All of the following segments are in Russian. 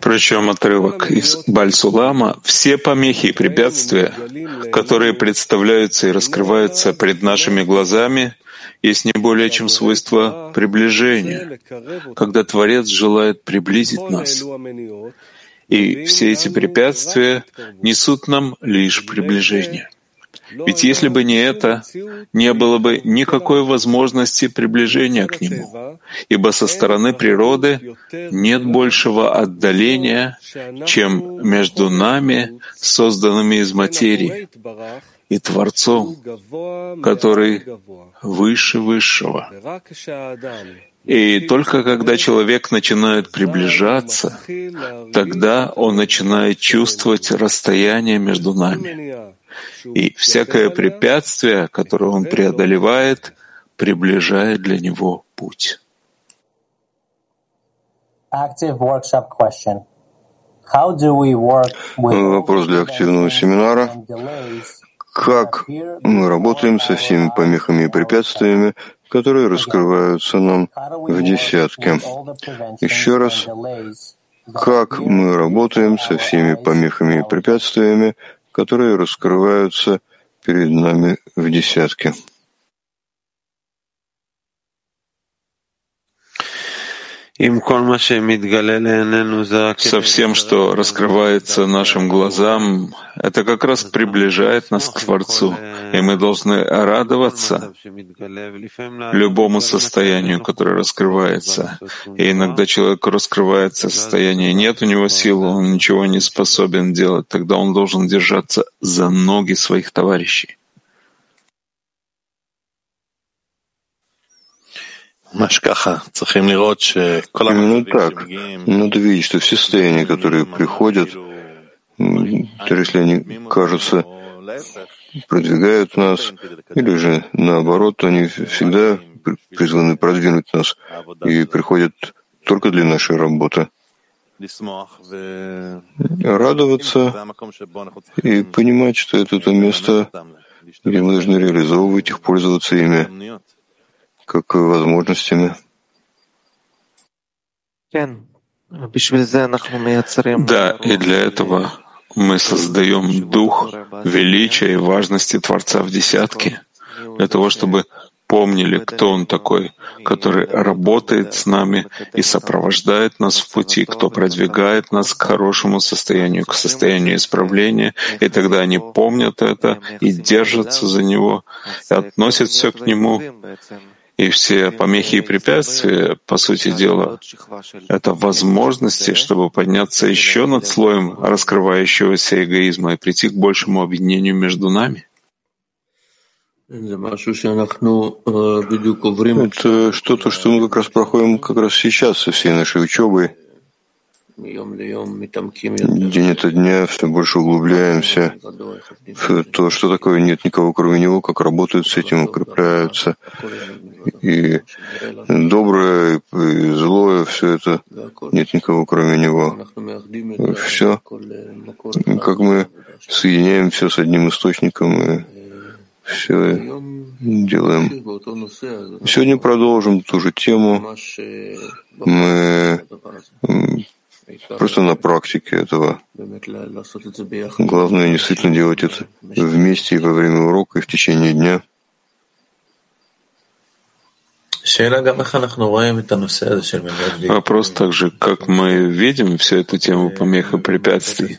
Причем отрывок из Бальсулама все помехи и препятствия, которые представляются и раскрываются пред нашими глазами, есть не более чем свойство приближения, когда Творец желает приблизить нас. И все эти препятствия несут нам лишь приближение. Ведь если бы не это, не было бы никакой возможности приближения к Нему, ибо со стороны природы нет большего отдаления, чем между нами, созданными из материи, и Творцом, который выше высшего. И только когда человек начинает приближаться, тогда он начинает чувствовать расстояние между нами. И всякое препятствие, которое он преодолевает, приближает для него путь. Вопрос для активного семинара. Как мы работаем со всеми помехами и препятствиями, которые раскрываются нам в десятке? Еще раз, как мы работаем со всеми помехами и препятствиями, которые раскрываются перед нами в десятке. Со всем, что раскрывается нашим глазам, это как раз приближает нас к Творцу, и мы должны радоваться любому состоянию, которое раскрывается. И иногда человеку раскрывается состояние, нет у него сил, он ничего не способен делать, тогда он должен держаться за ноги своих товарищей. Именно так. Надо видеть, что все состояния, которые приходят, даже если они кажутся, продвигают нас, или же наоборот, они всегда призваны продвинуть нас и приходят только для нашей работы. Радоваться и понимать, что это то место, где мы должны реализовывать их, пользоваться ими как возможностями. Да, и для этого мы создаем дух величия и важности Творца в десятке, для того, чтобы помнили, кто Он такой, который работает с нами и сопровождает нас в пути, кто продвигает нас к хорошему состоянию, к состоянию исправления, и тогда они помнят это и держатся за него, и относят все к Нему, и все помехи и препятствия, по сути дела, это возможности, чтобы подняться еще над слоем раскрывающегося эгоизма и прийти к большему объединению между нами. Это что-то, что мы как раз проходим как раз сейчас со всей нашей учебой. День ото дня все больше углубляемся в то, что такое нет никого кроме него, как работают с этим, укрепляются. И доброе, и злое, все это нет никого кроме него. Все, как мы соединяем все с одним источником и все делаем. Сегодня продолжим ту же тему. Мы просто на практике этого. Главное действительно делать это вместе и во время урока, и в течение дня. Вопрос также, как мы видим всю эту тему помех и препятствий.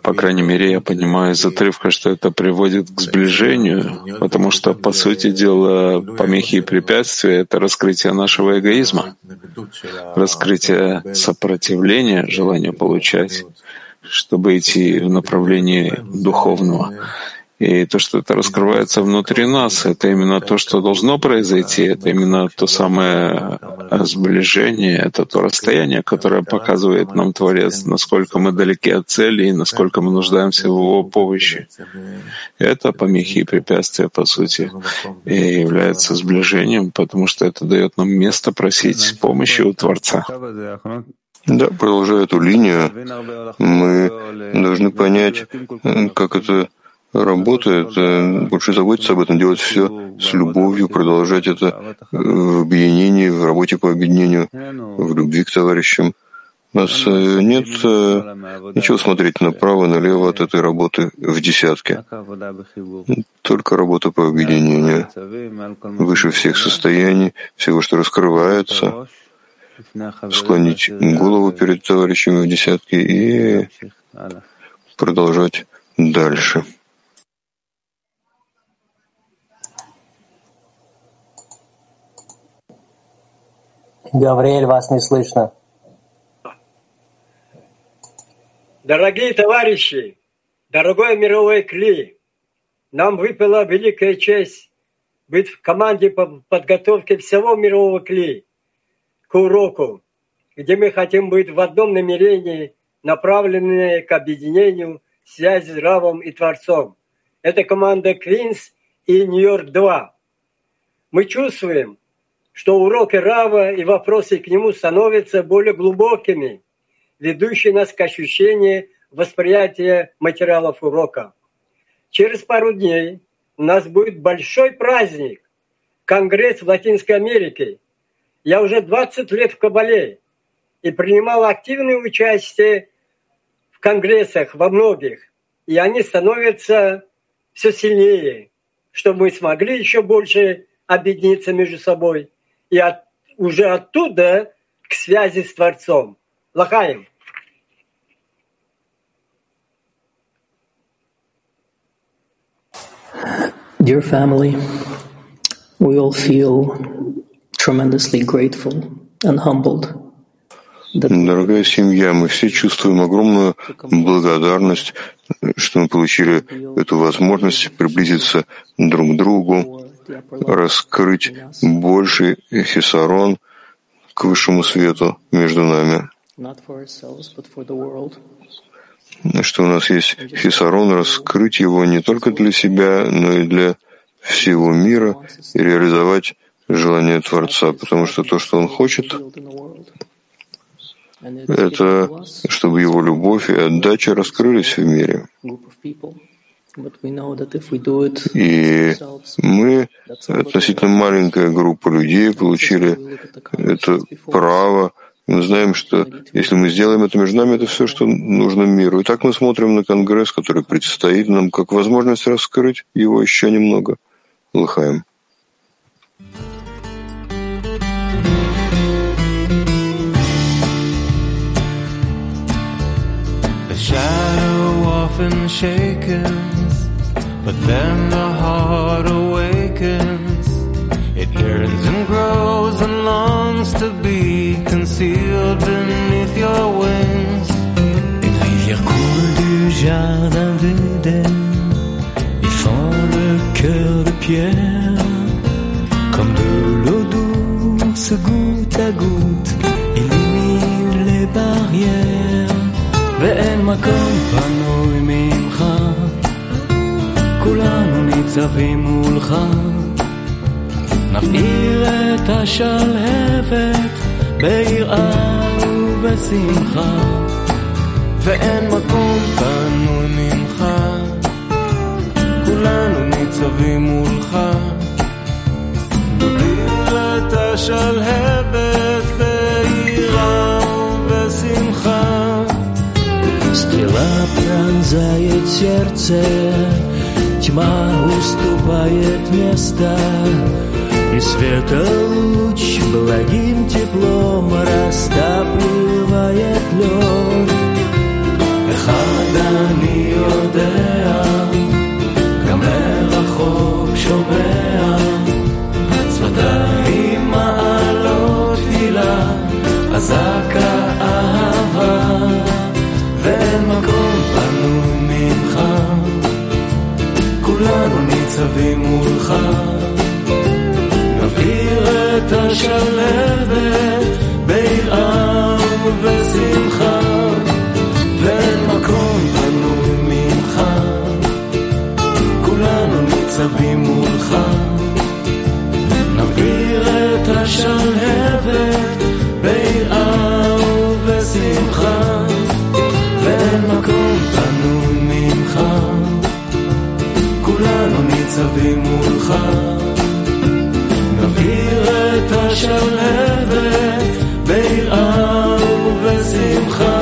По крайней мере, я понимаю из отрывка, что это приводит к сближению, потому что, по сути дела, помехи и препятствия — это раскрытие нашего эгоизма, раскрытие сопротивления, желания получать, чтобы идти в направлении духовного. И то, что это раскрывается внутри нас, это именно то, что должно произойти, это именно то самое сближение, это то расстояние, которое показывает нам Творец, насколько мы далеки от цели и насколько мы нуждаемся в его помощи. Это помехи и препятствия, по сути, и является сближением, потому что это дает нам место просить помощи у Творца. Да, продолжая эту линию, мы должны понять, как это работает, больше заботиться об этом, делать все с любовью, продолжать это в объединении, в работе по объединению, в любви к товарищам. У нас э, нет э, ничего смотреть направо, налево от этой работы в десятке. Только работа по объединению. Выше всех состояний, всего, что раскрывается, склонить голову перед товарищами в десятке и продолжать дальше. Гавриэль, вас не слышно. Дорогие товарищи, дорогой мировой Кли, нам выпала великая честь быть в команде по подготовке всего мирового Кли к уроку, где мы хотим быть в одном намерении, направленные к объединению связи с Равом и Творцом. Это команда Квинс и Нью-Йорк-2. Мы чувствуем, что уроки Рава и вопросы к нему становятся более глубокими, ведущие нас к ощущению восприятия материалов урока. Через пару дней у нас будет большой праздник, Конгресс в Латинской Америке. Я уже 20 лет в Кабале и принимал активное участие в конгрессах во многих, и они становятся все сильнее, чтобы мы смогли еще больше объединиться между собой и от, уже оттуда к связи с Творцом. Лахаем. Dear family, we all feel tremendously grateful and humbled Дорогая семья, мы все чувствуем огромную благодарность, что мы получили эту возможность приблизиться друг к другу, раскрыть больше хисарон к высшему свету между нами. Что у нас есть хисарон, раскрыть его не только для себя, но и для всего мира и реализовать желание Творца, потому что то, что Он хочет, это чтобы его любовь и отдача раскрылись в мире. И мы, относительно маленькая группа людей, получили это право. Мы знаем, что если мы сделаем это между нами, это все, что нужно миру. И так мы смотрим на Конгресс, который предстоит нам, как возможность раскрыть его еще немного. Лыхаем. shadow often shaken But then the heart awakens, it yearns and grows and longs to be concealed beneath your wings. Une rivière coule du jardin d'Éden et fend le cœur de pierre comme de l'eau douce goutte à goutte illumine les barrières. Veille-moi ניצבים מולך, נבעיר את השלהבת ביראה ובשמחה, ואין מקום פנוי ממך, כולנו ניצבים מולך. נבעיר את השלהבת ביראה ובשמחה. Стрела пронзает сердце, тьма уступает место, и света луч благим теплом растапливает лед. אחד אני יודע, גם מרחוק שומע, שפתיים מעלות תפילה, אזעקה ניצבים מולך. נבעיר את השלבת ביראה ובשמחה, ואין מקום פנוי ממך, כולנו ניצבים מולך. נבעיר את השלהבת ניצבים מולך. נבעיר את השלהבת ביראה ובשמחה,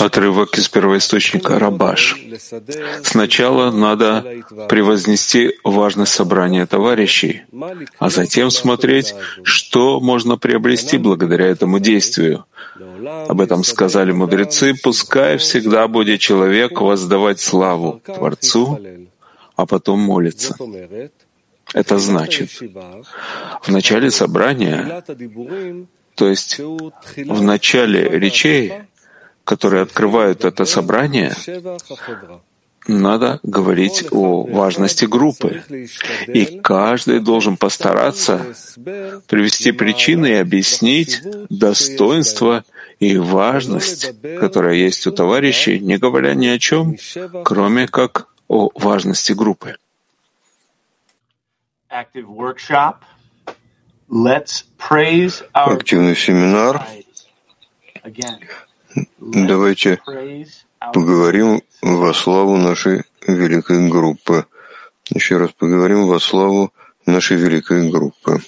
Отрывок из первоисточника Рабаш. Сначала надо превознести важность собрания товарищей, а затем смотреть, что можно приобрести благодаря этому действию. Об этом сказали мудрецы, пускай всегда будет человек воздавать славу Творцу, а потом молиться. Это значит, в начале собрания, то есть в начале речей, которые открывают это собрание, надо говорить о важности группы. И каждый должен постараться привести причины и объяснить достоинство и важность, которая есть у товарищей, не говоря ни о чем, кроме как о важности группы. Активный семинар. Давайте поговорим во славу нашей великой группы. Еще раз поговорим во славу нашей великой группы.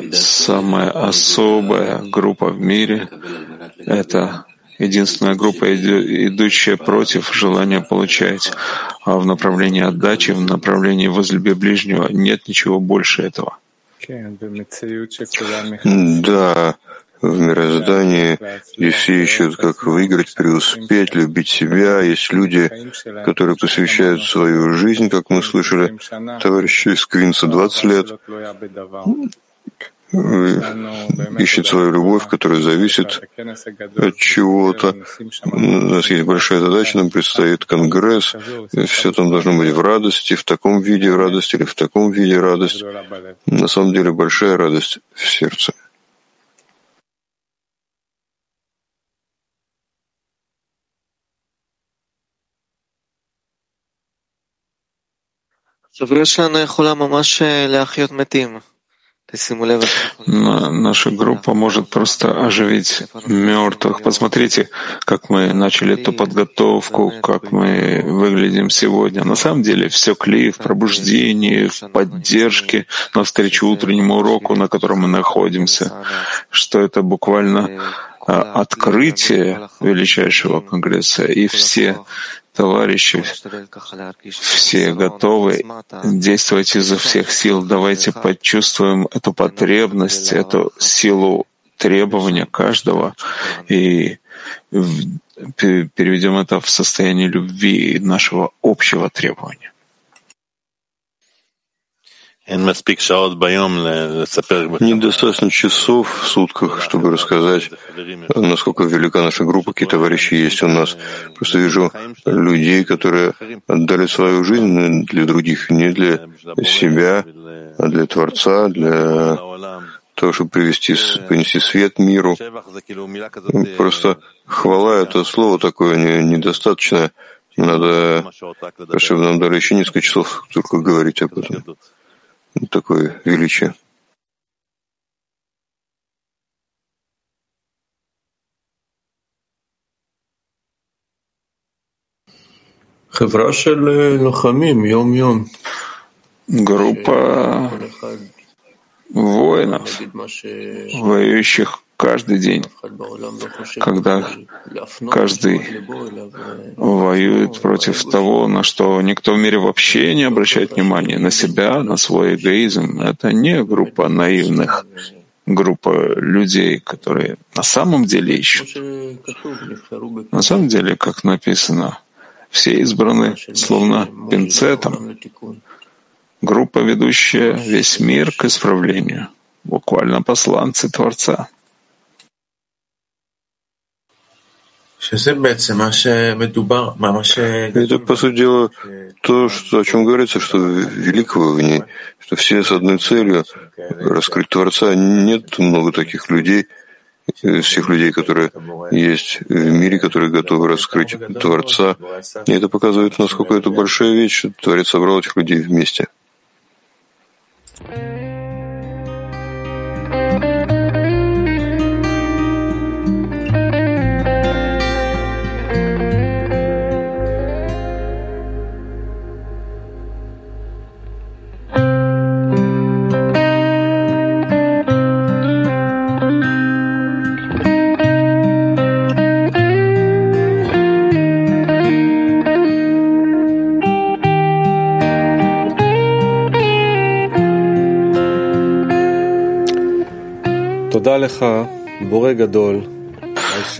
Это самая особая группа в мире. Это единственная группа, идущая против желания получать, а в направлении отдачи, в направлении возлюби ближнего нет ничего больше этого. Да, в мироздании, и все ищут, как выиграть, преуспеть, любить себя. Есть люди, которые посвящают свою жизнь, как мы слышали, товарищи из Квинса 20 лет, Э, ищет свою любовь, которая зависит от чего-то. У нас есть большая задача, нам предстоит конгресс, все там должно быть в радости, в таком виде радости или в таком виде радость. На самом деле большая радость в сердце. Совершенно Хулама Маше Ляхьот Метим. Наша группа может просто оживить мертвых. Посмотрите, как мы начали эту подготовку, как мы выглядим сегодня. На самом деле все клей в пробуждении, в поддержке, навстречу утреннему уроку, на котором мы находимся, что это буквально а, открытие величайшего конгресса, и все товарищи, все готовы действовать изо всех сил. Давайте почувствуем эту потребность, эту силу требования каждого и переведем это в состояние любви нашего общего требования. Недостаточно часов в сутках, чтобы рассказать, насколько велика наша группа, какие товарищи есть у нас. Просто вижу людей, которые отдали свою жизнь для других, не для себя, а для Творца, для того, чтобы привести, принести свет миру. Просто хвала — это слово такое недостаточно. Надо, чтобы нам дали еще несколько часов только говорить об этом такое величие. Группа воинов, воюющих каждый день, когда каждый воюет против того, на что никто в мире вообще не обращает внимания, на себя, на свой эгоизм. Это не группа наивных, группа людей, которые на самом деле ищут. На самом деле, как написано, все избраны словно пинцетом, группа, ведущая весь мир к исправлению, буквально посланцы Творца. Это, по сути дела, то, что, о чем говорится, что великого в ней, что все с одной целью раскрыть Творца. Нет много таких людей, всех людей, которые есть в мире, которые готовы раскрыть Творца. И это показывает, насколько это большая вещь, что Творец собрал этих людей вместе.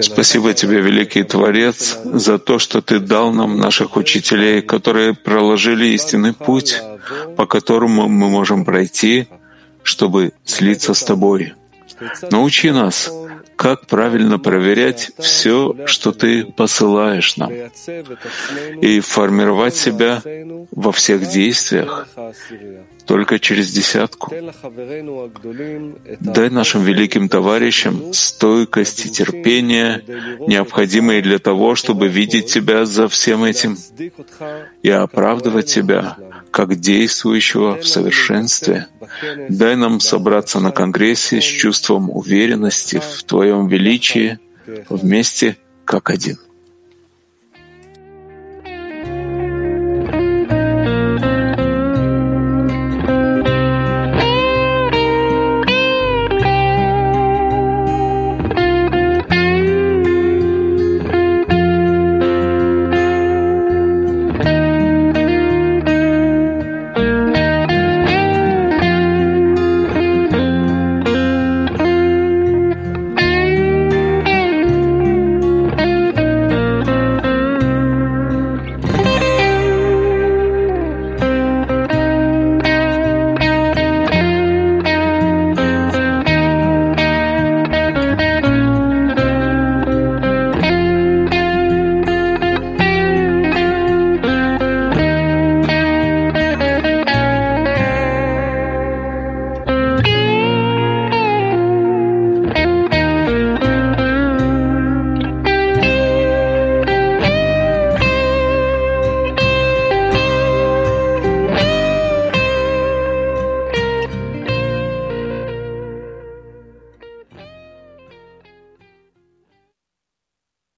Спасибо тебе, великий Творец, за то, что ты дал нам наших учителей, которые проложили истинный путь, по которому мы можем пройти, чтобы слиться с тобой. Научи нас, как правильно проверять все, что ты посылаешь нам, и формировать себя во всех действиях только через десятку. Дай нашим великим товарищам стойкость и терпение, необходимые для того, чтобы видеть Тебя за всем этим и оправдывать Тебя как действующего в совершенстве. Дай нам собраться на Конгрессе с чувством уверенности в Твоем величии вместе как один.